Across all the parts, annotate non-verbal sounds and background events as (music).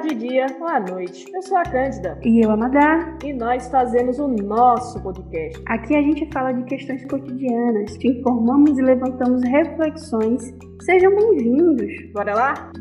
de dia ou à noite. Eu sou a Cândida. E eu, a Madá. E nós fazemos o nosso podcast. Aqui a gente fala de questões cotidianas, te informamos e levantamos reflexões. Sejam bem-vindos. Bora lá?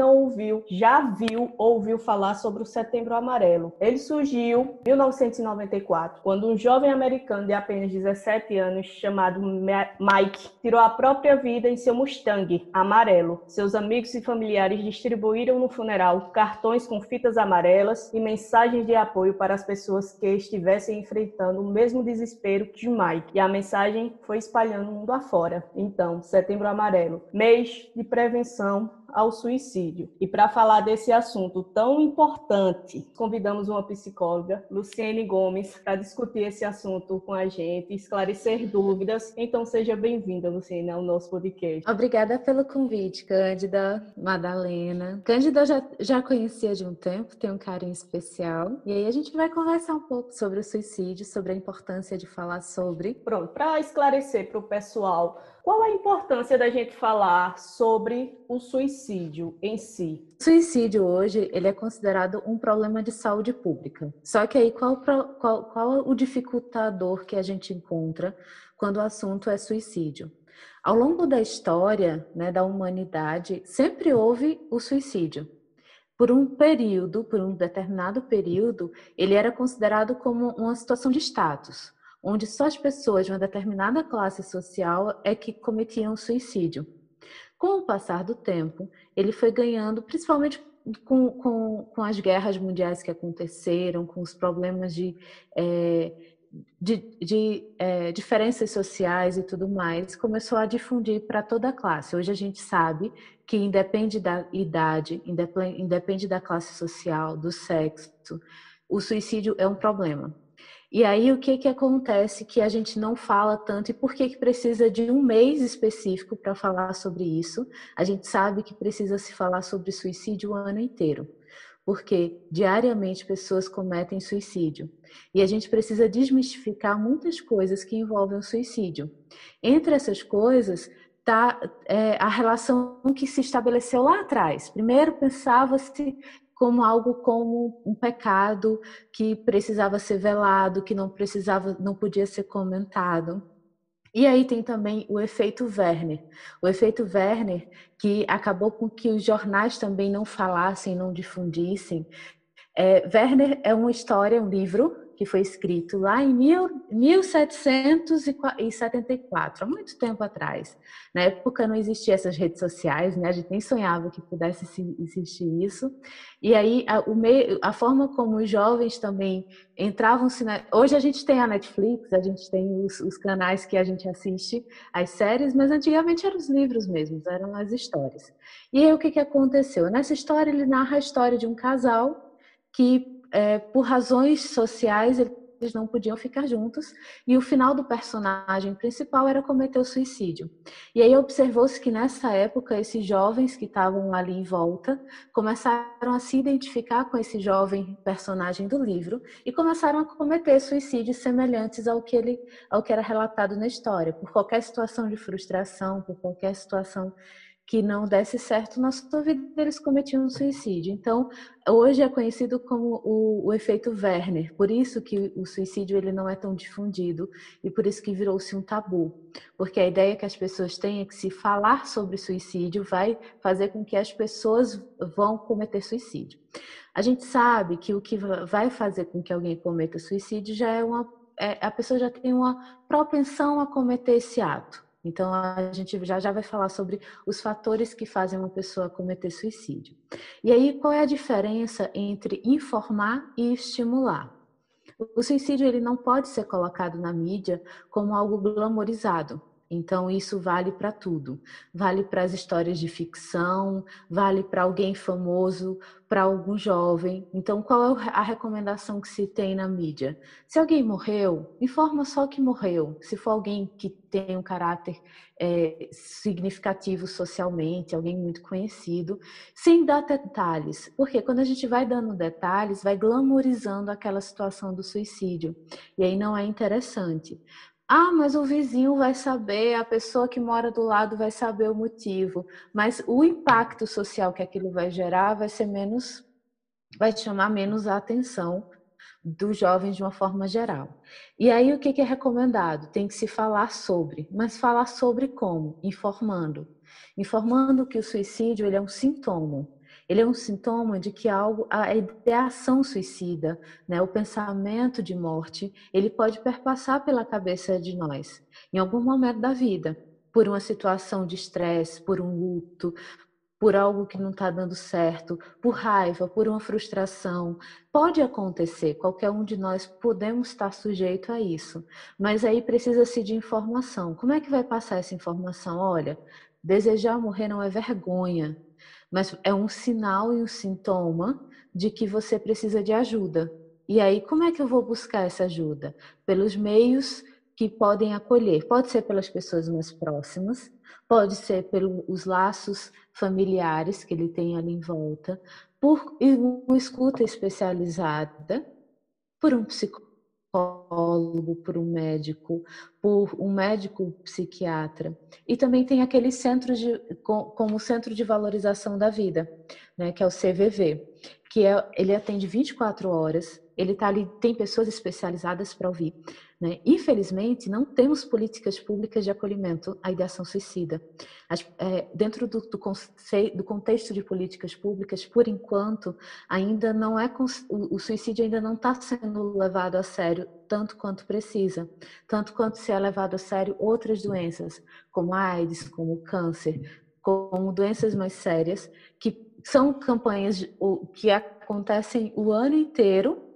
Não ouviu, já viu ou ouviu falar sobre o Setembro Amarelo. Ele surgiu em 1994, quando um jovem americano de apenas 17 anos, chamado Mike, tirou a própria vida em seu Mustang amarelo. Seus amigos e familiares distribuíram no funeral cartões com fitas amarelas e mensagens de apoio para as pessoas que estivessem enfrentando o mesmo desespero que Mike. E a mensagem foi espalhando mundo afora. Então, Setembro Amarelo, mês de prevenção ao suicídio. E para falar desse assunto tão importante, convidamos uma psicóloga, Luciene Gomes, para discutir esse assunto com a gente, esclarecer dúvidas. Então seja bem-vinda, Luciene, ao nosso podcast. Obrigada pelo convite, Cândida, Madalena. Cândida já, já conhecia de um tempo, tem um carinho especial. E aí a gente vai conversar um pouco sobre o suicídio, sobre a importância de falar sobre. Pronto, para esclarecer para o pessoal qual a importância da gente falar sobre o suicídio em si? O suicídio hoje ele é considerado um problema de saúde pública. Só que aí qual, qual, qual o dificultador que a gente encontra quando o assunto é suicídio? Ao longo da história né, da humanidade, sempre houve o suicídio. Por um período, por um determinado período, ele era considerado como uma situação de status onde só as pessoas de uma determinada classe social é que cometiam suicídio. Com o passar do tempo, ele foi ganhando, principalmente com, com, com as guerras mundiais que aconteceram, com os problemas de, é, de, de é, diferenças sociais e tudo mais, começou a difundir para toda a classe. Hoje a gente sabe que independe da idade, independe da classe social, do sexo, o suicídio é um problema. E aí o que que acontece que a gente não fala tanto e por que que precisa de um mês específico para falar sobre isso? A gente sabe que precisa se falar sobre suicídio o ano inteiro. Porque diariamente pessoas cometem suicídio. E a gente precisa desmistificar muitas coisas que envolvem o suicídio. Entre essas coisas, tá é, a relação que se estabeleceu lá atrás. Primeiro pensava-se como algo como um pecado que precisava ser velado, que não precisava, não podia ser comentado. E aí tem também o efeito Werner. O efeito Werner que acabou com que os jornais também não falassem, não difundissem. É, Werner é uma história, um livro que foi escrito lá em 1774, há muito tempo atrás. Na época não existiam essas redes sociais, né? A gente nem sonhava que pudesse existir isso. E aí a, meio, a forma como os jovens também entravam na... hoje a gente tem a Netflix, a gente tem os, os canais que a gente assiste as séries, mas antigamente eram os livros mesmos, eram as histórias. E aí o que que aconteceu? Nessa história ele narra a história de um casal que é, por razões sociais, eles não podiam ficar juntos e o final do personagem principal era cometer o suicídio. E aí observou-se que nessa época esses jovens que estavam ali em volta começaram a se identificar com esse jovem personagem do livro e começaram a cometer suicídios semelhantes ao que ele ao que era relatado na história, por qualquer situação de frustração, por qualquer situação que não desse certo na sua vida, eles cometiam suicídio. Então, hoje é conhecido como o, o, efeito Werner, por isso que o suicídio ele não é tão difundido e por isso que virou-se um tabu, porque a ideia que as pessoas têm é que se falar sobre suicídio vai fazer com que as pessoas vão cometer suicídio. A gente sabe que o que vai fazer com que alguém cometa suicídio já é uma é, a pessoa já tem uma propensão a cometer esse ato. Então, a gente já, já vai falar sobre os fatores que fazem uma pessoa cometer suicídio. E aí, qual é a diferença entre informar e estimular? O suicídio ele não pode ser colocado na mídia como algo glamorizado. Então, isso vale para tudo. Vale para as histórias de ficção, vale para alguém famoso, para algum jovem. Então, qual é a recomendação que se tem na mídia? Se alguém morreu, informa só que morreu. Se for alguém que tem um caráter é, significativo socialmente, alguém muito conhecido, sem dar detalhes. Porque quando a gente vai dando detalhes, vai glamorizando aquela situação do suicídio. E aí não é interessante. Ah, mas o vizinho vai saber, a pessoa que mora do lado vai saber o motivo, mas o impacto social que aquilo vai gerar vai ser menos, vai chamar menos a atenção dos jovens de uma forma geral. E aí o que é recomendado? Tem que se falar sobre, mas falar sobre como? Informando. Informando que o suicídio ele é um sintoma ele é um sintoma de que algo, a ideação suicida, né, o pensamento de morte, ele pode perpassar pela cabeça de nós em algum momento da vida, por uma situação de estresse, por um luto, por algo que não está dando certo, por raiva, por uma frustração. Pode acontecer, qualquer um de nós podemos estar sujeito a isso, mas aí precisa-se de informação. Como é que vai passar essa informação? Olha, desejar morrer não é vergonha, mas é um sinal e um sintoma de que você precisa de ajuda. E aí, como é que eu vou buscar essa ajuda? Pelos meios que podem acolher. Pode ser pelas pessoas mais próximas, pode ser pelos laços familiares que ele tem ali em volta, por uma escuta especializada, por um psicólogo psicólogo, por um médico, por um médico psiquiatra. E também tem aquele centro de, como centro de valorização da vida, né, que é o CVV, que é, ele atende 24 horas, ele tá ali, tem pessoas especializadas para ouvir. Né? Infelizmente, não temos políticas públicas de acolhimento à ideação suicida. As, é, dentro do, do, do, contexto de políticas públicas, por enquanto, ainda não é o, o suicídio ainda não está sendo levado a sério tanto quanto precisa, tanto quanto se é levado a sério outras doenças, como a AIDS, como o câncer, como doenças mais sérias, que são campanhas que acontecem o ano inteiro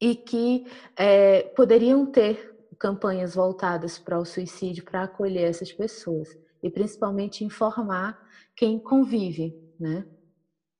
e que é, poderiam ter campanhas voltadas para o suicídio para acolher essas pessoas e principalmente informar quem convive, né?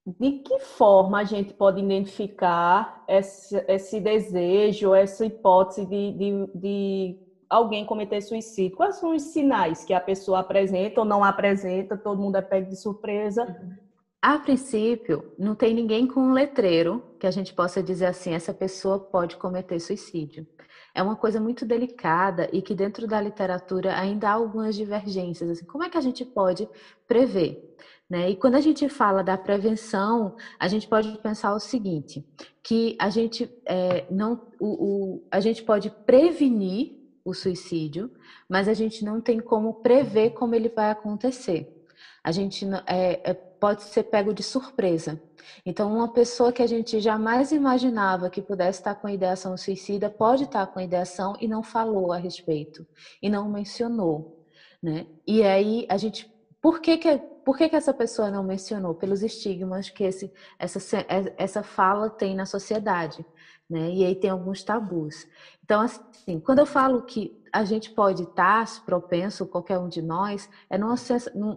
De que forma a gente pode identificar esse, esse desejo, essa hipótese de, de, de, alguém cometer suicídio? Quais são os sinais que a pessoa apresenta ou não apresenta? Todo mundo é pego de surpresa. Uhum. A princípio, não tem ninguém com um letreiro que a gente possa dizer assim: essa pessoa pode cometer suicídio. É uma coisa muito delicada e que dentro da literatura ainda há algumas divergências. Assim, como é que a gente pode prever? Né? E quando a gente fala da prevenção, a gente pode pensar o seguinte: que a gente é, não, o, o, a gente pode prevenir o suicídio, mas a gente não tem como prever como ele vai acontecer. A gente é, é pode ser pego de surpresa. Então, uma pessoa que a gente jamais imaginava que pudesse estar com ideação suicida pode estar com ideação e não falou a respeito, e não mencionou. Né? E aí, a gente. Por que, que, por que, que essa pessoa não mencionou? Pelos estigmas que esse, essa, essa fala tem na sociedade. Né? E aí tem alguns tabus. Então, assim, quando eu falo que a gente pode estar propenso, qualquer um de nós, é numa,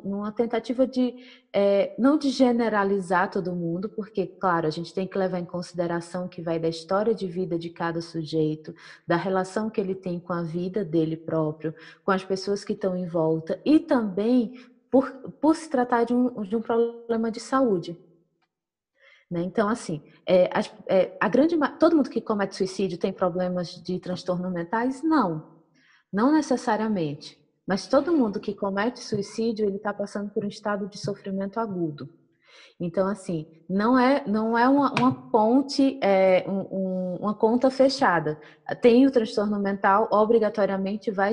numa tentativa de, é, não de generalizar todo mundo, porque, claro, a gente tem que levar em consideração que vai da história de vida de cada sujeito, da relação que ele tem com a vida dele próprio, com as pessoas que estão em volta, e também por, por se tratar de um, de um problema de saúde. Né? Então, assim, é, a, é, a grande, todo mundo que comete suicídio tem problemas de transtorno mentais? Não não necessariamente, mas todo mundo que comete suicídio, ele está passando por um estado de sofrimento agudo. Então, assim, não é, não é uma, uma ponte, é, um, uma conta fechada. Tem o transtorno mental, obrigatoriamente vai,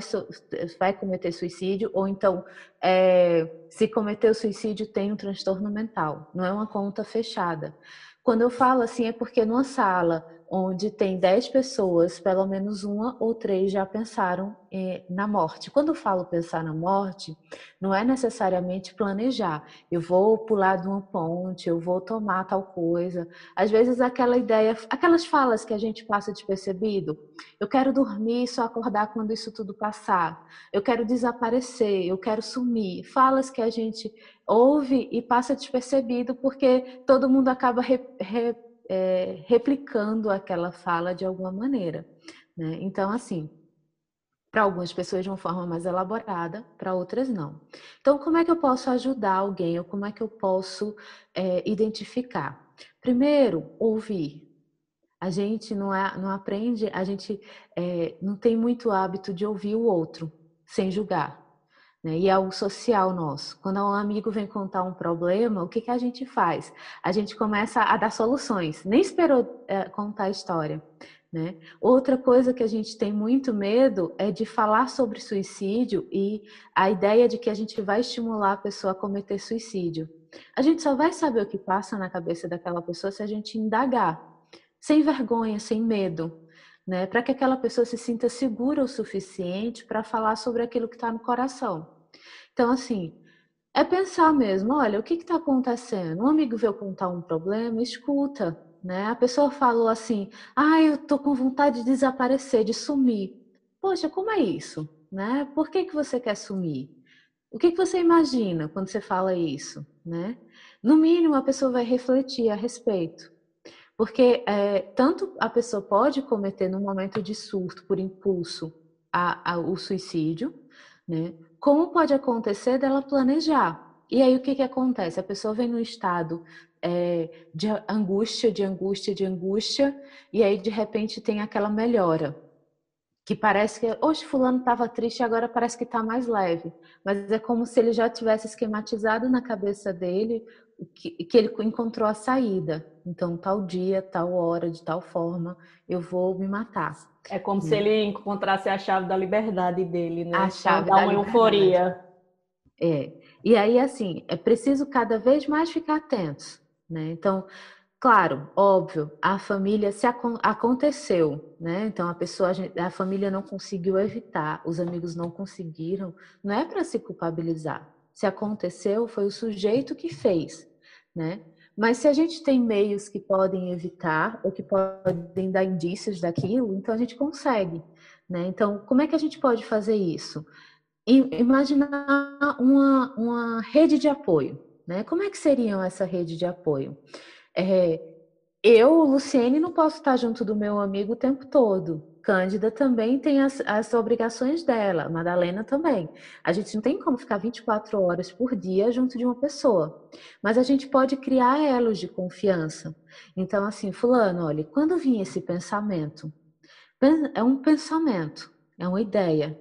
vai cometer suicídio, ou então, é, se cometer o suicídio, tem um transtorno mental. Não é uma conta fechada. Quando eu falo assim, é porque numa sala onde tem 10 pessoas, pelo menos uma ou três já pensaram eh, na morte. Quando falo pensar na morte, não é necessariamente planejar. Eu vou pular de uma ponte, eu vou tomar tal coisa. Às vezes aquela ideia, aquelas falas que a gente passa despercebido. Eu quero dormir e só acordar quando isso tudo passar. Eu quero desaparecer, eu quero sumir. Falas que a gente ouve e passa despercebido porque todo mundo acaba re, re, é, replicando aquela fala de alguma maneira. Né? Então, assim, para algumas pessoas de uma forma mais elaborada, para outras não. Então, como é que eu posso ajudar alguém ou como é que eu posso é, identificar? Primeiro, ouvir. a gente não, é, não aprende, a gente é, não tem muito hábito de ouvir o outro sem julgar. Né? E é o social nosso. Quando um amigo vem contar um problema, o que, que a gente faz? A gente começa a dar soluções, nem esperou é, contar a história. Né? Outra coisa que a gente tem muito medo é de falar sobre suicídio e a ideia de que a gente vai estimular a pessoa a cometer suicídio. A gente só vai saber o que passa na cabeça daquela pessoa se a gente indagar, sem vergonha, sem medo, né? Para que aquela pessoa se sinta segura o suficiente para falar sobre aquilo que está no coração. Então, assim, é pensar mesmo, olha, o que está acontecendo? Um amigo veio contar um problema, escuta, né? A pessoa falou assim, ah, eu tô com vontade de desaparecer, de sumir. Poxa, como é isso? Né? Por que, que você quer sumir? O que, que você imagina quando você fala isso? Né? No mínimo, a pessoa vai refletir a respeito. Porque é, tanto a pessoa pode cometer no momento de surto, por impulso, a, a, o suicídio, né? como pode acontecer dela planejar. E aí o que, que acontece? A pessoa vem no estado é, de angústia, de angústia, de angústia, e aí de repente tem aquela melhora. Que parece que hoje fulano estava triste, agora parece que está mais leve. Mas é como se ele já tivesse esquematizado na cabeça dele que, que ele encontrou a saída. Então, tal dia, tal hora, de tal forma, eu vou me matar. É como se ele encontrasse a chave da liberdade dele, né? A chave Dá da uma liberdade. euforia. É. E aí, assim, é preciso cada vez mais ficar atentos, né? Então, claro, óbvio, a família se acon aconteceu, né? Então a pessoa, a família não conseguiu evitar, os amigos não conseguiram, não é para se culpabilizar. Se aconteceu, foi o sujeito que fez, né? Mas se a gente tem meios que podem evitar ou que podem dar indícios daquilo, então a gente consegue, né? Então, como é que a gente pode fazer isso? imaginar uma, uma rede de apoio. Né? Como é que seriam essa rede de apoio? É, eu, Luciene, não posso estar junto do meu amigo o tempo todo. Cândida também tem as, as obrigações dela, Madalena também. A gente não tem como ficar 24 horas por dia junto de uma pessoa, mas a gente pode criar elos de confiança. Então, assim, Fulano, olha, quando vinha esse pensamento, é um pensamento, é uma ideia,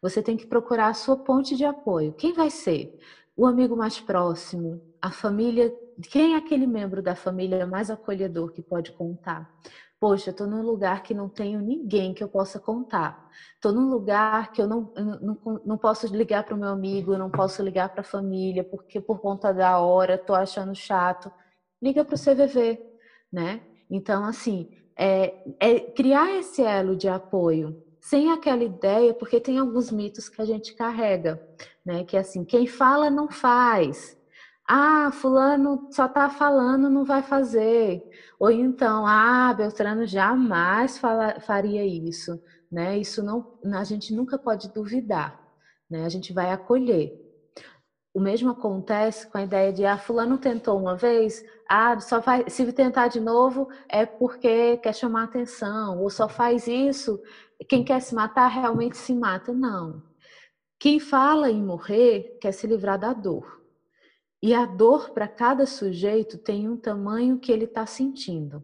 você tem que procurar a sua ponte de apoio. Quem vai ser? O amigo mais próximo, a família. Quem é aquele membro da família mais acolhedor que pode contar? Poxa, estou num lugar que não tenho ninguém que eu possa contar. Estou num lugar que eu não, não, não posso ligar para o meu amigo, eu não posso ligar para a família, porque por conta da hora estou achando chato. Liga para o CVV, né? Então, assim, é, é criar esse elo de apoio sem aquela ideia, porque tem alguns mitos que a gente carrega, né? Que é assim, quem fala não faz. Ah, fulano só tá falando, não vai fazer. Ou então, ah, Beltrano jamais fala, faria isso, né? Isso não, a gente nunca pode duvidar, né? A gente vai acolher. O mesmo acontece com a ideia de, ah, fulano tentou uma vez, ah, só vai, se tentar de novo é porque quer chamar atenção, ou só faz isso quem quer se matar realmente se mata. Não. Quem fala em morrer quer se livrar da dor. E a dor para cada sujeito tem um tamanho que ele está sentindo.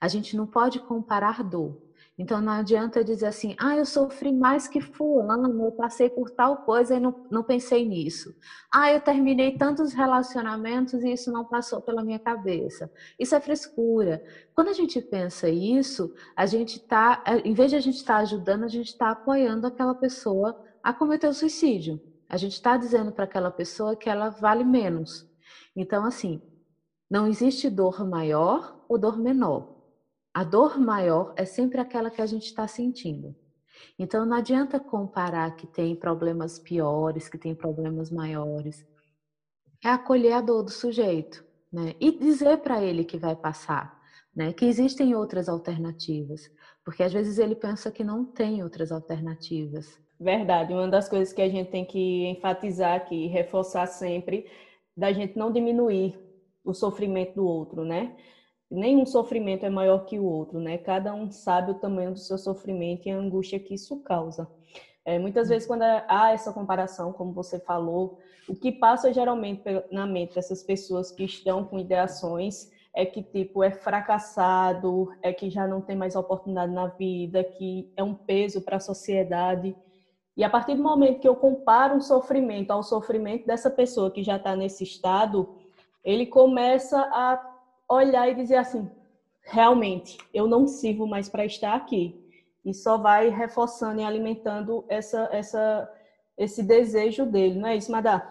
A gente não pode comparar dor. Então não adianta dizer assim, ah, eu sofri mais que fulano, eu passei por tal coisa e não, não pensei nisso. Ah, eu terminei tantos relacionamentos e isso não passou pela minha cabeça. Isso é frescura. Quando a gente pensa isso, a gente está, em vez de a gente estar tá ajudando, a gente está apoiando aquela pessoa a cometer o suicídio. A gente está dizendo para aquela pessoa que ela vale menos. Então, assim, não existe dor maior ou dor menor a dor maior é sempre aquela que a gente está sentindo. Então não adianta comparar que tem problemas piores, que tem problemas maiores. É acolher a dor do sujeito, né? E dizer para ele que vai passar, né? Que existem outras alternativas, porque às vezes ele pensa que não tem outras alternativas. Verdade. Uma das coisas que a gente tem que enfatizar aqui, reforçar sempre, da gente não diminuir o sofrimento do outro, né? nenhum sofrimento é maior que o outro, né? Cada um sabe o tamanho do seu sofrimento e a angústia que isso causa. É, muitas vezes, quando há essa comparação, como você falou, o que passa geralmente na mente dessas pessoas que estão com ideações é que tipo é fracassado, é que já não tem mais oportunidade na vida, que é um peso para a sociedade. E a partir do momento que eu comparo o sofrimento ao sofrimento dessa pessoa que já está nesse estado, ele começa a olhar e dizer assim: realmente, eu não sirvo mais para estar aqui. E só vai reforçando e alimentando essa, essa, esse desejo dele, não é isso, Madá?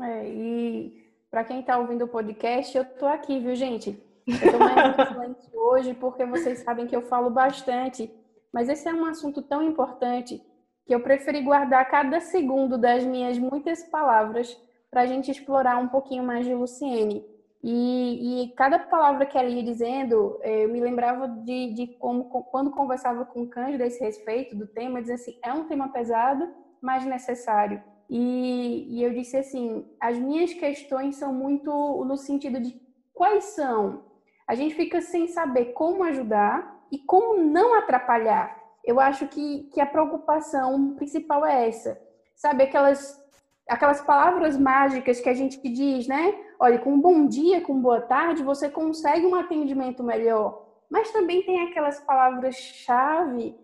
É, e para quem está ouvindo o podcast, eu estou aqui, viu, gente? Eu estou mais (laughs) hoje porque vocês sabem que eu falo bastante, mas esse é um assunto tão importante que eu preferi guardar cada segundo das minhas muitas palavras para a gente explorar um pouquinho mais de Luciene. E, e, cada palavra que ela ia dizendo, eh, eu me lembrava de, de como, quando conversava com o Cândido a esse respeito do tema, dizia assim, é um tema pesado, mas necessário. E, e eu disse assim, as minhas questões são muito no sentido de quais são. A gente fica sem saber como ajudar e como não atrapalhar. Eu acho que, que a preocupação principal é essa. Sabe, aquelas aquelas palavras mágicas que a gente diz, né? Olha, com um bom dia, com boa tarde, você consegue um atendimento melhor. Mas também tem aquelas palavras-chave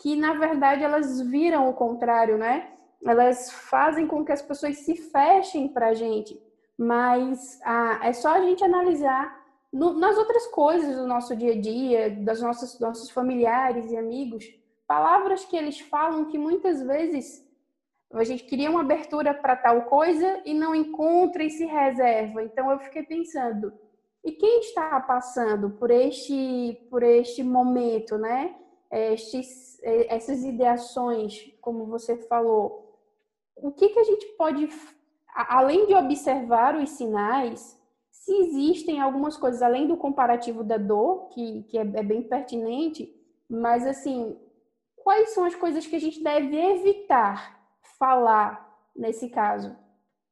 que, na verdade, elas viram o contrário, né? Elas fazem com que as pessoas se fechem para a gente. Mas ah, é só a gente analisar nas outras coisas do nosso dia a dia, das nossas nossos familiares e amigos, palavras que eles falam que muitas vezes a gente queria uma abertura para tal coisa e não encontra e se reserva. Então eu fiquei pensando, e quem está passando por este por este momento, né? Estes, essas ideações, como você falou, o que que a gente pode além de observar os sinais, se existem algumas coisas além do comparativo da dor, que, que é, é bem pertinente, mas assim, quais são as coisas que a gente deve evitar falar nesse caso?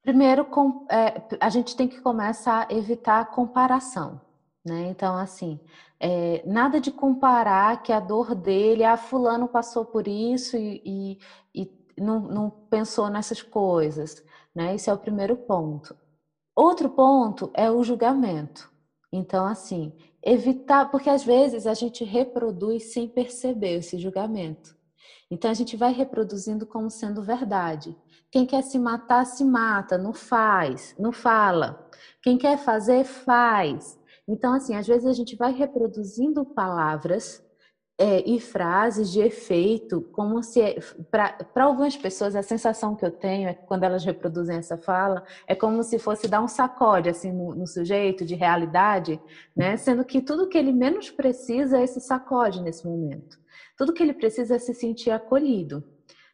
Primeiro, é, a gente tem que começar a evitar a comparação. Né? Então, assim, é, nada de comparar que a dor dele, ah, fulano passou por isso e, e, e não, não, pensou nessas coisas. Né? Esse é o primeiro ponto. Outro ponto é o julgamento. Então, assim, evitar, porque às vezes a gente reproduz sem perceber esse julgamento. Então a gente vai reproduzindo como sendo verdade. Quem quer se matar, se mata, não faz, não fala. Quem quer fazer, faz. Então, assim, às vezes a gente vai reproduzindo palavras é, e frases de efeito, como se é, para algumas pessoas a sensação que eu tenho é que quando elas reproduzem essa fala é como se fosse dar um sacode assim no, no, sujeito de realidade, né? Sendo que tudo que ele menos precisa é esse sacode nesse momento. Tudo que ele precisa é se sentir acolhido,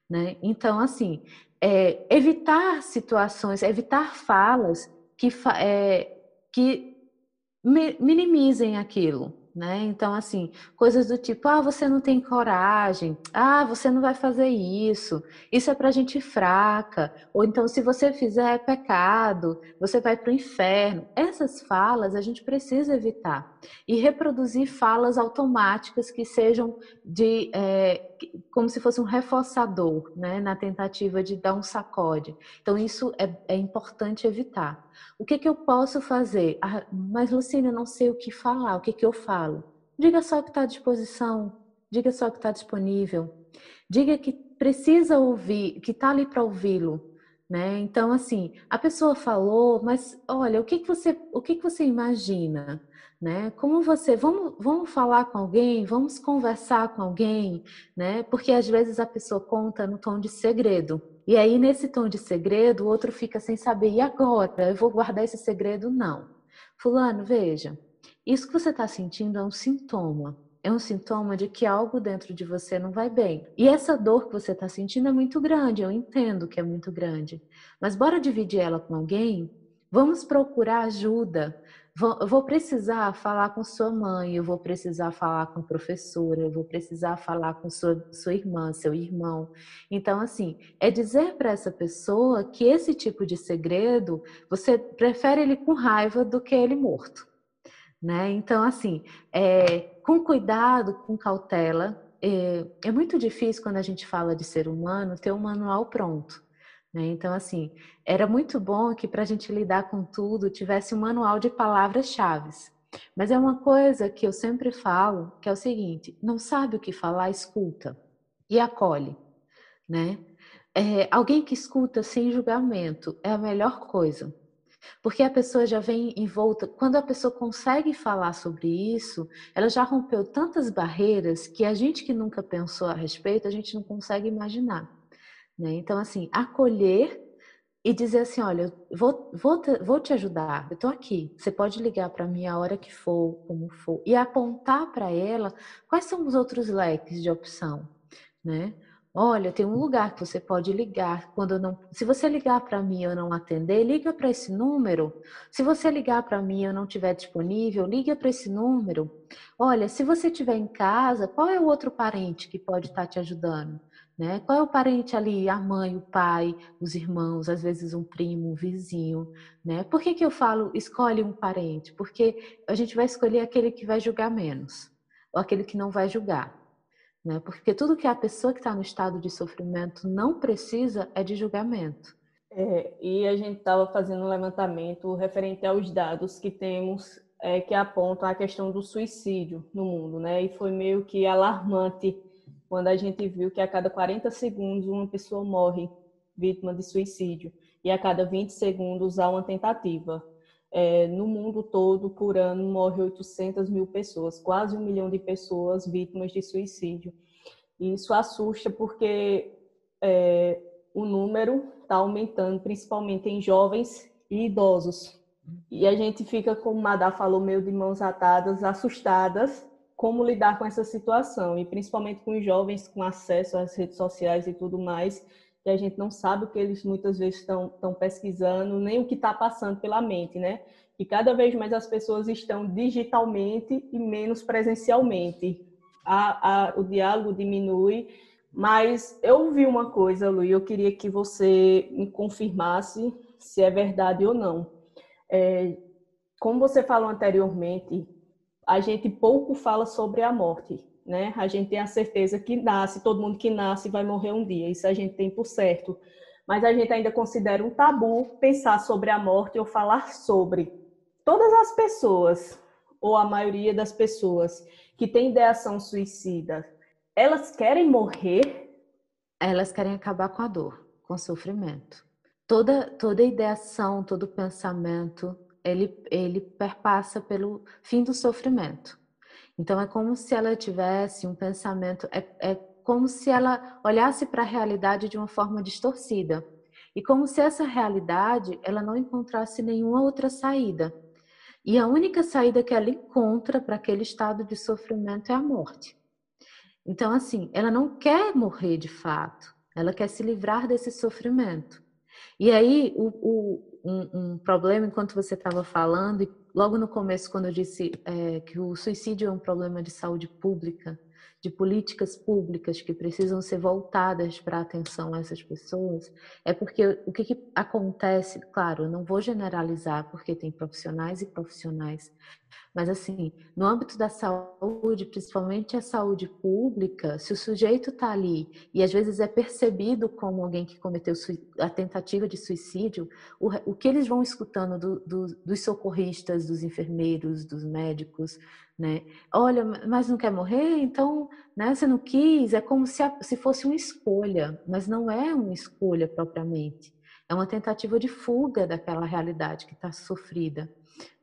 né? Então, assim, é, evitar situações, evitar falas que, é, que minimizem aquilo, né? Então, assim, coisas do tipo, ah, você não tem coragem, ah, você não vai fazer isso, isso é pra gente fraca, ou então, se você fizer é pecado, você vai para o inferno. Essas falas a gente precisa evitar e reproduzir falas automáticas que sejam de, é, como se fosse um reforçador, né? Na tentativa de dar um sacode. Então, isso é, é importante evitar. O que, que eu posso fazer? Ah, mas, Luciana, eu não sei o que falar. O que, que eu falo? Diga só o que está à disposição. Diga só o que está disponível. Diga que precisa ouvir, que está ali para ouvi-lo. Né? Então, assim, a pessoa falou, mas olha, o que, que você, o que, que você imagina? Né? Como você, vamos, vamos falar com alguém, vamos conversar com alguém, né? Porque às vezes a pessoa conta no tom de segredo. E aí, nesse tom de segredo, o outro fica sem saber, e agora? Eu vou guardar esse segredo? Não. Fulano, veja, isso que você está sentindo é um sintoma. É um sintoma de que algo dentro de você não vai bem. E essa dor que você está sentindo é muito grande, eu entendo que é muito grande. Mas bora dividir ela com alguém? Vamos procurar ajuda eu vou precisar falar com sua mãe, eu vou precisar falar com a professora, eu vou precisar falar com sua, sua irmã, seu irmão. Então, assim, é dizer para essa pessoa que esse tipo de segredo, você prefere ele com raiva do que ele morto. Né? Então, assim, é, com cuidado, com cautela, é, é muito difícil quando a gente fala de ser humano ter um manual pronto. Né? Então, assim, era muito bom que para a gente lidar com tudo tivesse um manual de palavras-chave. Mas é uma coisa que eu sempre falo, que é o seguinte: não sabe o que falar, escuta e acolhe, né? É, alguém que escuta sem julgamento é a melhor coisa. Porque a pessoa já vem envolta. Quando a pessoa consegue falar sobre isso, ela já rompeu tantas barreiras que a gente que nunca pensou a respeito, a gente não consegue imaginar. Né? Então, assim, acolher e dizer assim: olha, vou, vou, te, vou te ajudar, eu estou aqui, você pode ligar para mim a hora que for, como for, e apontar para ela quais são os outros leques de opção, né? Olha, tem um lugar que você pode ligar quando não. Se você ligar para mim e eu não atender, liga para esse número. Se você ligar para mim e eu não estiver disponível, liga para esse número. Olha, se você estiver em casa, qual é o outro parente que pode estar tá te ajudando? Né? Qual é o parente ali? A mãe, o pai, os irmãos, às vezes um primo, um vizinho. Né? Por que, que eu falo escolhe um parente? Porque a gente vai escolher aquele que vai julgar menos, ou aquele que não vai julgar. Né? Porque tudo que a pessoa que está no estado de sofrimento não precisa é de julgamento. É, e a gente estava fazendo um levantamento referente aos dados que temos é, que apontam a questão do suicídio no mundo, né? E foi meio que alarmante quando a gente viu que a cada 40 segundos uma pessoa morre vítima de suicídio e a cada 20 segundos há uma tentativa. É, no mundo todo, por ano, morre 800 mil pessoas, quase um milhão de pessoas vítimas de suicídio. E isso assusta porque é, o número está aumentando, principalmente em jovens e idosos. E a gente fica, como Madá falou, meio de mãos atadas, assustadas, como lidar com essa situação e principalmente com os jovens com acesso às redes sociais e tudo mais, que a gente não sabe o que eles muitas vezes estão, pesquisando, nem o que está passando pela mente, né? E cada vez mais as pessoas estão digitalmente e menos presencialmente. A, a, o diálogo diminui, mas eu vi uma coisa, Lu, e eu queria que você me confirmasse se é verdade ou não. É, como você falou anteriormente, a gente pouco fala sobre a morte, né? A gente tem a certeza que nasce, todo mundo que nasce vai morrer um dia, isso a gente tem por certo. Mas a gente ainda considera um tabu pensar sobre a morte ou falar sobre. Todas as pessoas, ou a maioria das pessoas que têm ideação suicida, elas querem morrer? Elas querem acabar com a dor, com o sofrimento. Toda, toda ideação, todo pensamento, ele, ele perpassa pelo fim do sofrimento. Então é como se ela tivesse um pensamento, é, é como se ela olhasse para a realidade de uma forma distorcida. E como se essa realidade ela não encontrasse nenhuma outra saída. E a única saída que ela encontra para aquele estado de sofrimento é a morte. Então, assim, ela não quer morrer de fato, ela quer se livrar desse sofrimento. E aí, o, o, um, um problema enquanto você estava falando, e logo no começo, quando eu disse é, que o suicídio é um problema de saúde pública, de políticas públicas que precisam ser voltadas para a atenção a essas pessoas, é porque o que, que, acontece, claro, eu não vou generalizar, porque tem profissionais e profissionais, mas assim, no âmbito da saúde, principalmente a saúde pública, se o sujeito está ali e às vezes é percebido como alguém que cometeu a tentativa de suicídio, o, que eles vão escutando do, do, dos socorristas, dos enfermeiros, dos médicos, né? Olha, mas não quer morrer? Então, né, você não quis? É como se, a, se fosse uma escolha, mas não é uma escolha propriamente. É uma tentativa de fuga daquela realidade que está sofrida.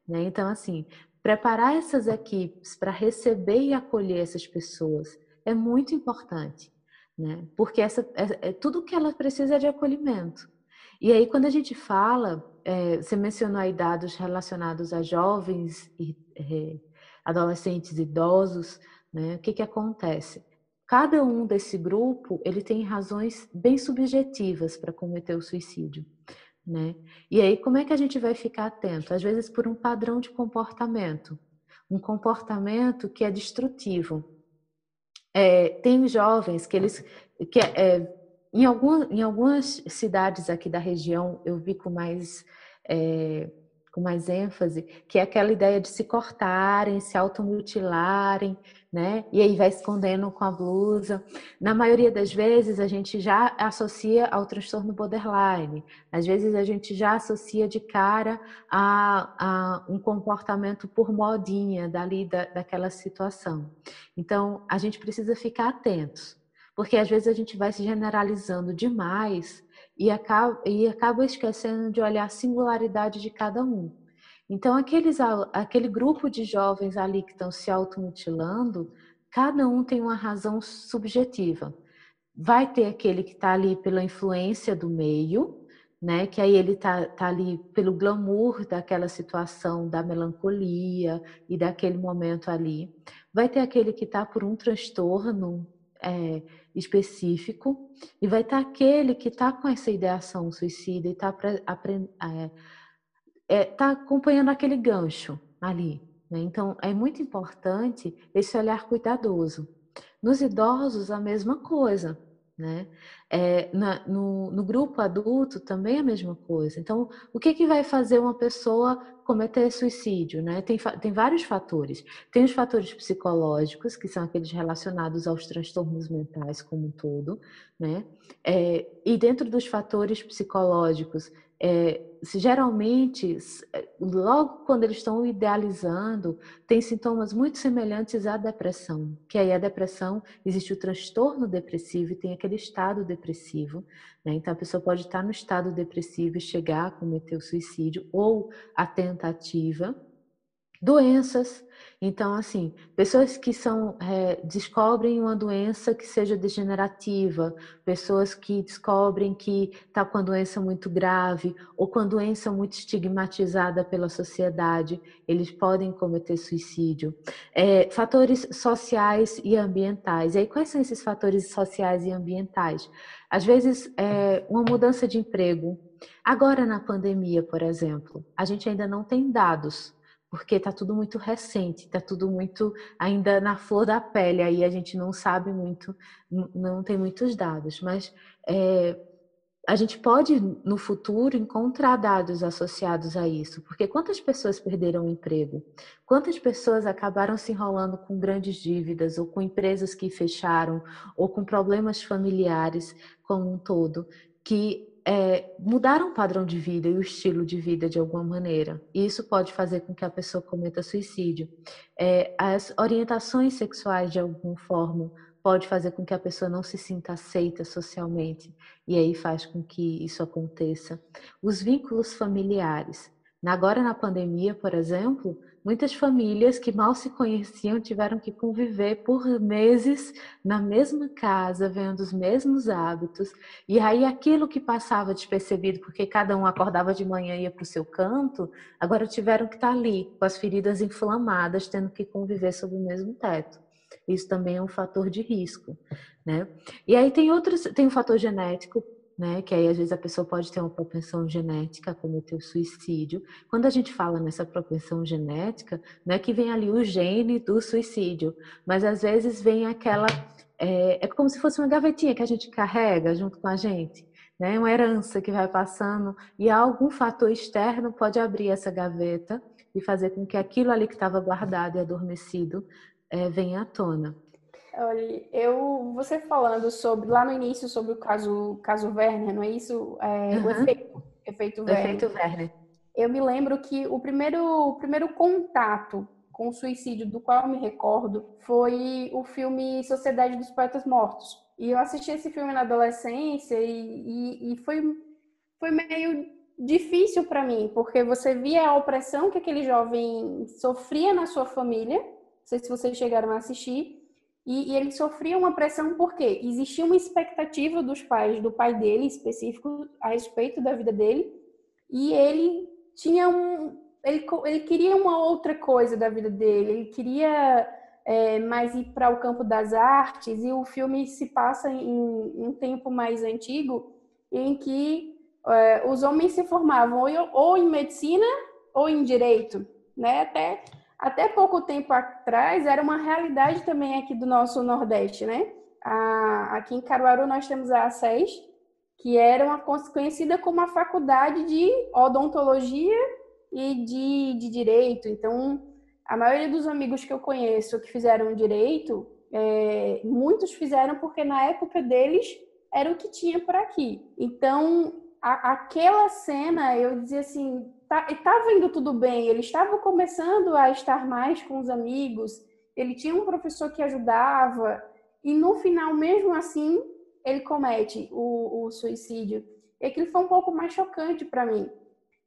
Né? Então, assim, preparar essas equipes para receber e acolher essas pessoas é muito importante, né? Porque essa, é, é tudo que ela precisa é de acolhimento. E aí, quando a gente fala, é, você mencionou aí dados relacionados a jovens e é, adolescentes idosos, né? O que que acontece? Cada um desse grupo, ele tem razões bem subjetivas para cometer o suicídio, né? E aí, como é que a gente vai ficar atento? Às vezes por um padrão de comportamento, um comportamento que é destrutivo. É, tem jovens que eles, que é, em, algum, em algumas cidades aqui da região, eu vi com mais é, com mais ênfase, que é aquela ideia de se cortarem, se automutilarem, né? E aí vai escondendo com a blusa. Na maioria das vezes a gente já associa ao transtorno borderline. Às vezes a gente já associa de cara a, a um comportamento por modinha dali da, daquela situação. Então a gente precisa ficar atentos, porque às vezes a gente vai se generalizando demais e acaba, e acaba esquecendo de olhar a singularidade de cada um. Então, aqueles, aquele grupo de jovens ali que estão se automutilando, cada um tem uma razão subjetiva. Vai ter aquele que está ali pela influência do meio, né? Que aí ele está tá ali pelo glamour daquela situação, da melancolia e daquele momento ali. Vai ter aquele que está por um transtorno é, específico e vai estar tá aquele que está com essa ideação suicida e está é, é, tá acompanhando aquele gancho ali. Né? Então, é muito importante esse olhar cuidadoso. Nos idosos, a mesma coisa. Né? É, na, no, no, grupo adulto também é a mesma coisa. Então, o que, que vai fazer uma pessoa cometer suicídio? Né? Tem, tem vários fatores. Tem os fatores psicológicos, que são aqueles relacionados aos transtornos mentais como um todo. Né? É, e dentro dos fatores psicológicos, é, geralmente, é, logo quando eles estão idealizando, tem sintomas muito semelhantes à depressão, que aí a depressão, existe o transtorno depressivo e tem aquele estado depressivo, né? Então a pessoa pode estar no estado depressivo e chegar a cometer o suicídio ou a tentativa. Doenças, então, assim, pessoas que são é, descobrem uma doença que seja degenerativa, pessoas que descobrem que está com a doença muito grave ou com a doença muito estigmatizada pela sociedade, eles podem cometer suicídio. É, fatores sociais e ambientais. E aí, quais são esses fatores sociais e ambientais? Às vezes, é, uma mudança de emprego. Agora, na pandemia, por exemplo, a gente ainda não tem dados porque está tudo muito recente, está tudo muito ainda na flor da pele, aí a gente não sabe muito, não tem muitos dados, mas é, a gente pode no futuro encontrar dados associados a isso, porque quantas pessoas perderam o emprego? Quantas pessoas acabaram se enrolando com grandes dívidas, ou com empresas que fecharam, ou com problemas familiares como um todo, que é, mudaram o padrão de vida e o estilo de vida de alguma maneira. E isso pode fazer com que a pessoa cometa suicídio. É, as orientações sexuais, de alguma forma, pode fazer com que a pessoa não se sinta aceita socialmente. E aí faz com que isso aconteça. Os vínculos familiares. Agora, na pandemia, por exemplo, Muitas famílias que mal se conheciam tiveram que conviver por meses na mesma casa, vendo os mesmos hábitos. E aí aquilo que passava despercebido, porque cada um acordava de manhã e ia para o seu canto, agora tiveram que estar ali, com as feridas inflamadas, tendo que conviver sob o mesmo teto. Isso também é um fator de risco, né? E aí tem outros, tem um fator genético né? Que aí às vezes a pessoa pode ter uma propensão genética a cometer o suicídio. Quando a gente fala nessa propensão genética, não é que vem ali o gene do suicídio, mas às vezes vem aquela. É, é como se fosse uma gavetinha que a gente carrega junto com a gente. Né, uma herança que vai passando e algum fator externo pode abrir essa gaveta e fazer com que aquilo ali que estava guardado e adormecido é, venha à tona. Olha, eu, você falando sobre, lá no início, sobre o caso, caso Werner, não é isso? É, uhum. O efeito, efeito Werner. Efeito Werner. Eu me lembro que o primeiro, o primeiro contato com o suicídio do qual eu me recordo foi o filme Sociedade dos Poetas Mortos. E eu assisti esse filme na adolescência e, e, e foi, foi meio difícil para mim, porque você via a opressão que aquele jovem sofria na sua família. Não sei se vocês chegaram a assistir e, e ele sofria uma pressão porque existia uma expectativa dos pais, do pai dele específico, a respeito da vida dele, e ele tinha um. Ele, ele queria uma outra coisa da vida dele, ele queria é, mais ir para o campo das artes, e o filme se passa em, em um tempo mais antigo, em que é, os homens se formavam ou, ou em medicina ou em direito, né? Até até pouco tempo atrás era uma realidade também aqui do nosso Nordeste, né? Aqui em Caruaru nós temos a ACES, que era uma conhecida como a faculdade de odontologia e de, de direito. Então, a maioria dos amigos que eu conheço que fizeram direito, é, muitos fizeram porque na época deles era o que tinha por aqui. Então, a, aquela cena, eu dizia assim, tá, estava indo tudo bem, ele estava começando a estar mais com os amigos, ele tinha um professor que ajudava, e no final, mesmo assim, ele comete o, o suicídio. E aquilo foi um pouco mais chocante para mim.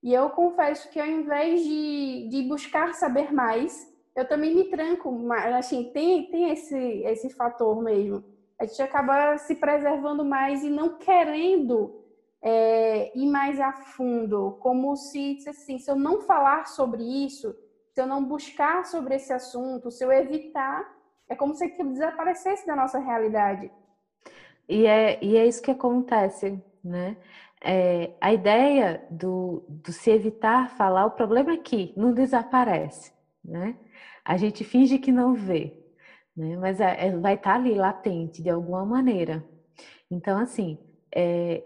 E eu confesso que ao invés de, de buscar saber mais, eu também me tranco, mas assim, tem, tem esse, esse fator mesmo. A gente acaba se preservando mais e não querendo é, ir mais a fundo, como se, assim, se eu não falar sobre isso, se eu não buscar sobre esse assunto, se eu evitar, é como se aquilo desaparecesse da nossa realidade. E é, e é isso que acontece, né? É, a ideia do, do se evitar falar, o problema é que não desaparece, né? A gente finge que não vê, né? Mas é, é vai estar tá ali latente de alguma maneira. Então, assim, é,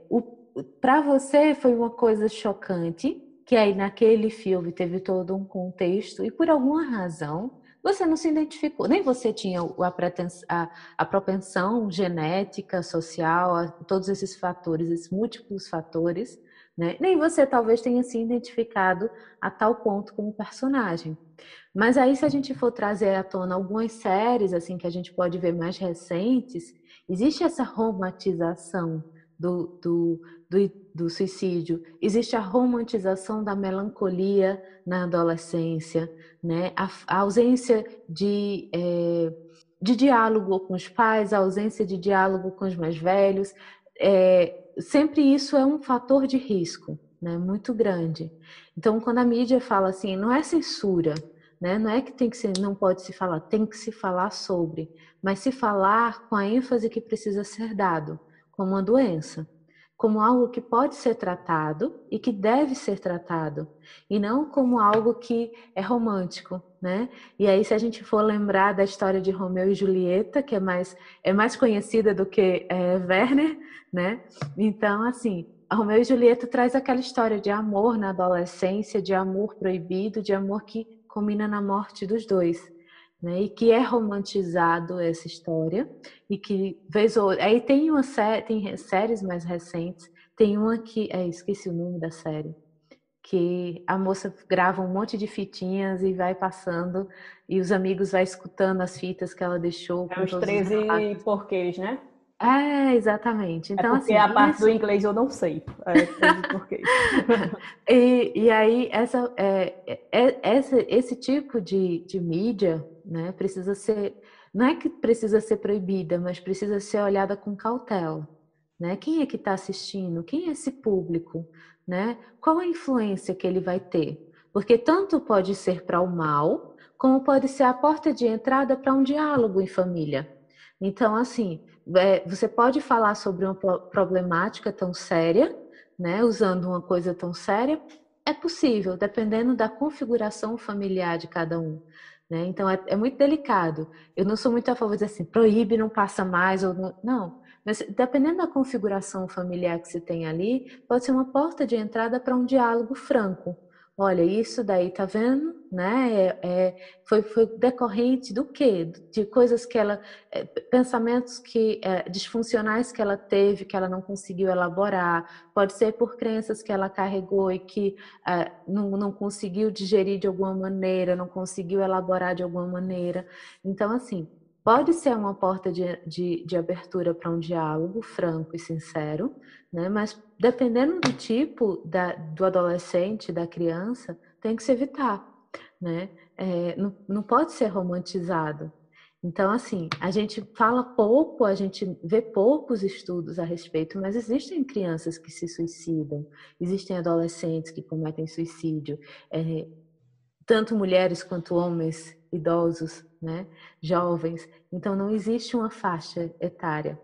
para você foi uma coisa chocante, que aí naquele filme teve todo um contexto e por alguma razão você não se identificou, nem você tinha a, a propensão genética, social, a todos esses fatores, esses múltiplos fatores, né? nem você talvez tenha se identificado a tal ponto como personagem. Mas aí, se a gente for trazer à tona algumas séries assim que a gente pode ver mais recentes, existe essa romantização do, do, do, do, suicídio, existe a romantização da melancolia na adolescência, né? a, a ausência de, é, de diálogo com os pais, a ausência de diálogo com os mais velhos. É, sempre isso é um fator de risco né? muito grande. Então, quando a mídia fala assim, não é censura, né? não é que tem que ser, não pode se falar, tem que se falar sobre, mas se falar com a ênfase que precisa ser dado como uma doença, como algo que pode ser tratado e que deve ser tratado, e não como algo que é romântico, né? E aí, se a gente for lembrar da história de Romeu e Julieta, que é mais, é mais conhecida do que é, Werner, né? Então, assim, Romeu e Julieta traz aquela história de amor na adolescência, de amor proibido, de amor que combina na morte dos dois né? E que é romantizado essa história e que vez ou aí tem uma série, tem séries mais recentes, tem uma que é, esqueci o nome da série, que a moça grava um monte de fitinhas e vai passando e os amigos vai escutando as fitas que ela deixou. É os 13 porquês, né? É, exatamente. É então, é porque assim, a parte isso... do inglês eu não sei. É, (laughs) e, e aí, essa, é, é, esse, esse tipo de, de mídia né, precisa ser. Não é que precisa ser proibida, mas precisa ser olhada com cautela. Né? Quem é que está assistindo? Quem é esse público? Né? Qual a influência que ele vai ter? Porque tanto pode ser para o mal, como pode ser a porta de entrada para um diálogo em família. Então, assim, é, você pode falar sobre uma problemática tão séria, né, usando uma coisa tão séria, é possível, dependendo da configuração familiar de cada um. Né? Então é, é, muito delicado. Eu não sou muito a favor de assim, proíbe, não passa mais ou não. não. Mas dependendo da configuração familiar que você tem ali, pode ser uma porta de entrada para um diálogo franco, olha, isso daí, tá vendo? Né? É, é, foi, foi decorrente do quê? De coisas que ela, é, pensamentos que é, disfuncionais que ela teve, que ela não conseguiu elaborar. Pode ser por crenças que ela carregou e que é, não, não conseguiu digerir de alguma maneira, não conseguiu elaborar de alguma maneira. Então, assim, pode ser uma porta de, de, de abertura para um diálogo franco e sincero, né? mas dependendo do tipo da, do adolescente, da criança, tem que se evitar. Né? É, não, não pode ser romantizado. Então, assim, a gente fala pouco, a gente vê poucos estudos a respeito, mas existem crianças que se suicidam, existem adolescentes que cometem suicídio, é, tanto mulheres quanto homens idosos, né, jovens. Então não existe uma faixa etária,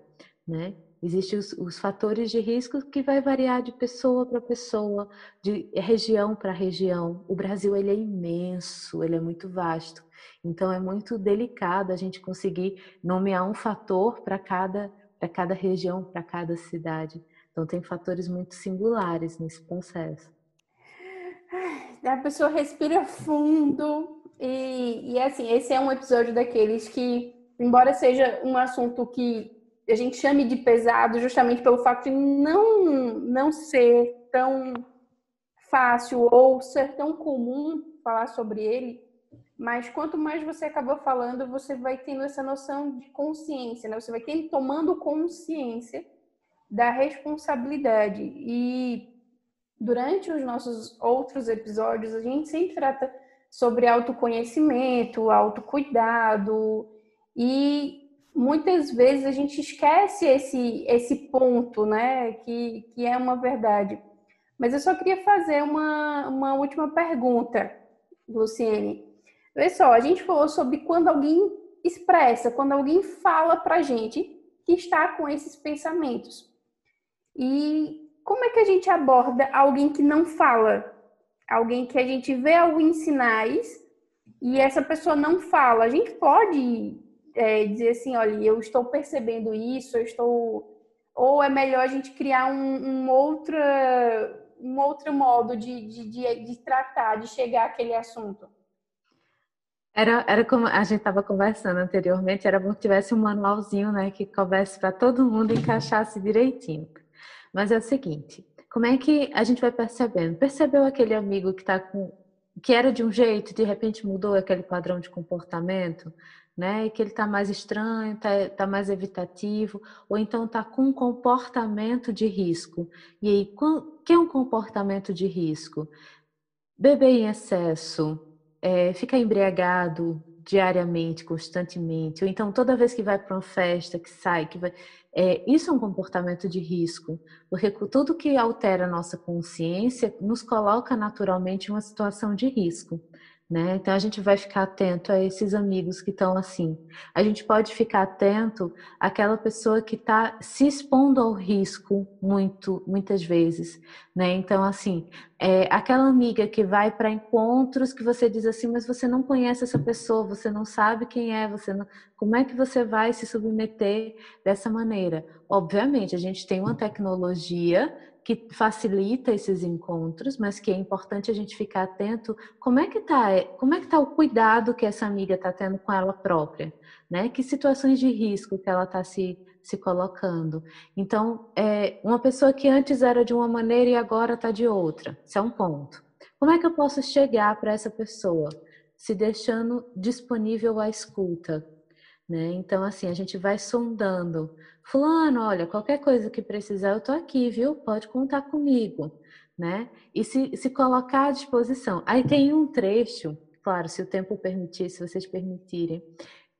né? Existem os, os fatores de risco que vai variar de pessoa para pessoa, de região para região. O Brasil ele é imenso, ele é muito vasto. Então é muito delicado a gente conseguir nomear um fator para cada para cada região, para cada cidade. Então tem fatores muito singulares nesse processo. A pessoa respira fundo, E, e assim, esse é um episódio daqueles que, embora seja um assunto que a gente chame de pesado, justamente pelo fato de não, não ser tão fácil ou ser tão comum falar sobre ele, mas quanto mais você acaba falando, você vai tendo essa noção de consciência, né? Você vai tendo, tomando consciência da responsabilidade. E durante os nossos outros episódios, a gente sempre trata sobre autoconhecimento, autocuidado e muitas vezes a gente esquece esse esse ponto, né, que, que é uma verdade. Mas eu só queria fazer uma, uma última pergunta, Luciene. Vê só, a gente falou sobre quando alguém expressa, quando alguém fala pra gente que está com esses pensamentos. E como é que a gente aborda alguém que não fala? Alguém que a gente vê alguns sinais e essa pessoa não fala. A gente pode é, dizer assim, olha, eu estou percebendo isso, eu estou... Ou é melhor a gente criar um, um, outra, um outro modo de, de, de, de tratar, de chegar àquele assunto? Era, era como a gente estava conversando anteriormente, era bom que tivesse um manualzinho, né, que coubesse para todo mundo encaixasse direitinho. Mas é o seguinte, como é que a gente vai percebendo? Percebeu aquele amigo que tá com que era de um jeito, de repente mudou aquele padrão de comportamento, né? E que ele está mais estranho, está tá mais evitativo, ou então está com um comportamento de risco. E aí, o que é um comportamento de risco? Beber em excesso, é, ficar embriagado diariamente, constantemente, ou então toda vez que vai para uma festa, que sai, que vai é, isso é um comportamento de risco, porque tudo que altera a nossa consciência nos coloca naturalmente em uma situação de risco. Né? Então a gente vai ficar atento a esses amigos que estão assim. A gente pode ficar atento àquela pessoa que está se expondo ao risco muito, muitas vezes, né? Então assim, é aquela amiga que vai para encontros que você diz assim, mas você não conhece essa pessoa, você não sabe quem é, você não, como é que você vai se submeter dessa maneira? Obviamente a gente tem uma tecnologia que facilita esses encontros, mas que é importante a gente ficar atento como é que tá, como é que tá o cuidado que essa amiga está tendo com ela própria, né? Que situações de risco que ela está se se colocando. Então, é uma pessoa que antes era de uma maneira e agora está de outra. Isso é um ponto. Como é que eu posso chegar para essa pessoa? Se deixando disponível à escuta, né? Então, assim, a gente vai sondando. Fulano, olha, qualquer coisa que precisar, eu tô aqui, viu? Pode contar comigo, né? E se, se colocar à disposição. Aí tem um trecho, claro, se o tempo permitir, se vocês permitirem,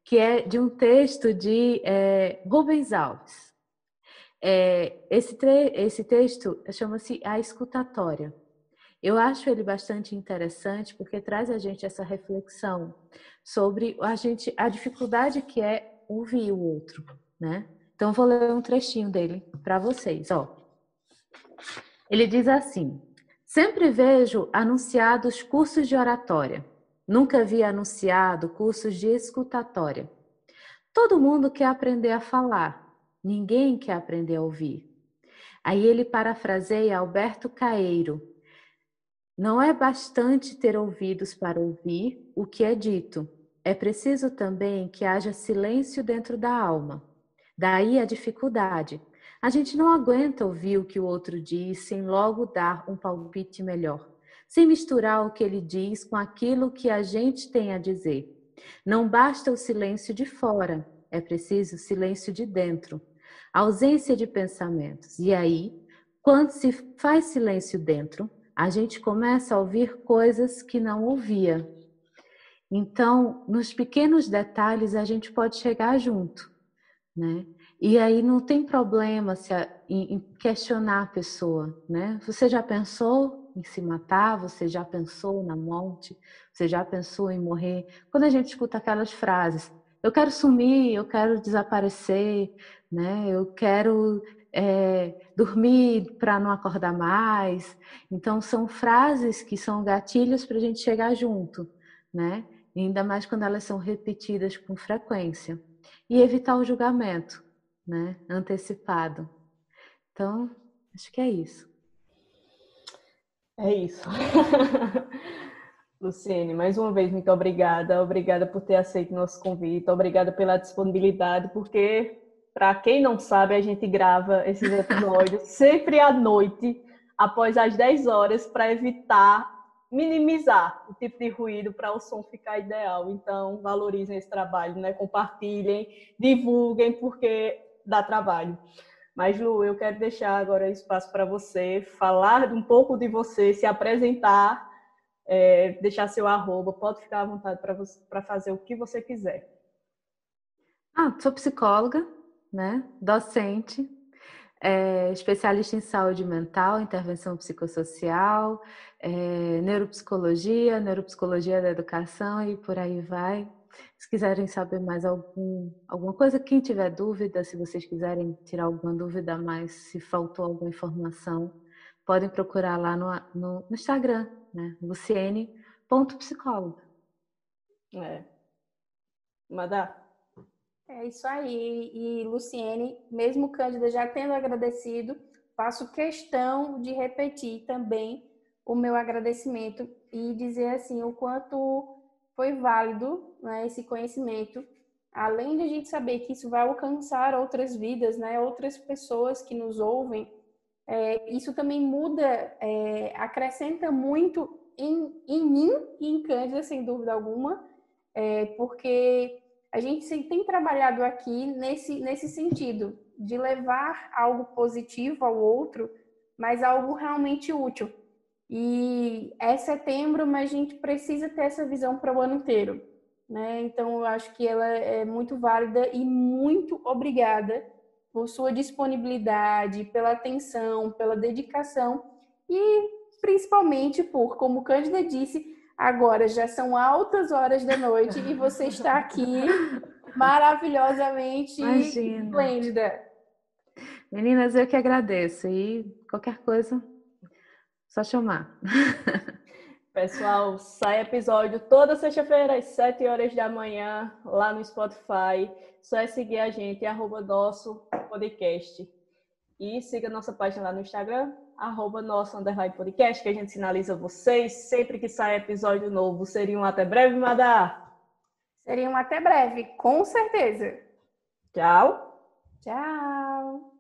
que é de um texto de é, Rubens Alves. É, esse, esse texto chama-se A Escutatória. Eu acho ele bastante interessante porque traz a gente essa reflexão sobre a gente a dificuldade que é ouvir o outro, né? Então vou ler um trechinho dele para vocês, ó. Ele diz assim: Sempre vejo anunciados cursos de oratória. Nunca vi anunciado cursos de escutatória. Todo mundo quer aprender a falar, ninguém quer aprender a ouvir. Aí ele parafraseia Alberto Caeiro. Não é bastante ter ouvidos para ouvir o que é dito, é preciso também que haja silêncio dentro da alma. Daí a dificuldade. A gente não aguenta ouvir o que o outro diz sem logo dar um palpite melhor, sem misturar o que ele diz com aquilo que a gente tem a dizer. Não basta o silêncio de fora, é preciso silêncio de dentro, ausência de pensamentos. E aí, quando se faz silêncio dentro, a gente começa a ouvir coisas que não ouvia. Então, nos pequenos detalhes a gente pode chegar junto, né? E aí não tem problema se a, em, em questionar a pessoa, né? Você já pensou em se matar? Você já pensou na morte? Você já pensou em morrer? Quando a gente escuta aquelas frases, eu quero sumir, eu quero desaparecer, né? Eu quero é, dormir para não acordar mais. Então são frases que são gatilhos para a gente chegar junto, né? ainda mais quando elas são repetidas com frequência. E evitar o julgamento, né? Antecipado. Então, acho que é isso. É isso. (laughs) Luciene, mais uma vez, muito obrigada. Obrigada por ter aceito nosso convite. Obrigada pela disponibilidade, porque, para quem não sabe, a gente grava esses episódios (laughs) sempre à noite, após as 10 horas, para evitar minimizar o tipo de ruído para o som ficar ideal. Então, valorizem esse trabalho, né? Compartilhem, divulguem, porque dá trabalho. Mas, Lu, eu quero deixar agora espaço para você falar um pouco de você, se apresentar é, deixar seu arroba, pode ficar à vontade para fazer o que você quiser. Ah, sou psicóloga, né? Docente, é, especialista em saúde mental, intervenção psicossocial, é, neuropsicologia, neuropsicologia da educação e por aí vai. Se quiserem saber mais algum, alguma coisa, quem tiver dúvida, se vocês quiserem tirar alguma dúvida mais, se faltou alguma informação, podem procurar lá no, no, no Instagram, né? Luciene.psicóloga. É. Madá? É isso aí. E Luciene, mesmo Cândida já tendo agradecido, faço questão de repetir também o meu agradecimento e dizer assim o quanto foi válido né, esse conhecimento, além de a gente saber que isso vai alcançar outras vidas, né, outras pessoas que nos ouvem, é, isso também muda, é, acrescenta muito em, em mim e em Cândida, sem dúvida alguma, é, porque a gente tem trabalhado aqui nesse, nesse sentido, de levar algo positivo ao outro, mas algo realmente útil. E é setembro, mas a gente precisa ter essa visão para o ano inteiro. Né? Então, eu acho que ela é muito válida e muito obrigada por sua disponibilidade, pela atenção, pela dedicação e principalmente por, como Cândida disse, agora já são altas horas da noite e você está aqui (laughs) maravilhosamente Imagina. esplêndida. Meninas, eu que agradeço e qualquer coisa, só chamar. (laughs) Pessoal, sai episódio toda sexta-feira às 7 horas da manhã lá no Spotify. Só é seguir a gente, arroba nosso podcast. E siga nossa página lá no Instagram, arroba nosso underline podcast, que a gente sinaliza vocês sempre que sai episódio novo. Seriam até breve, Madá? Seriam até breve, com certeza. Tchau. Tchau.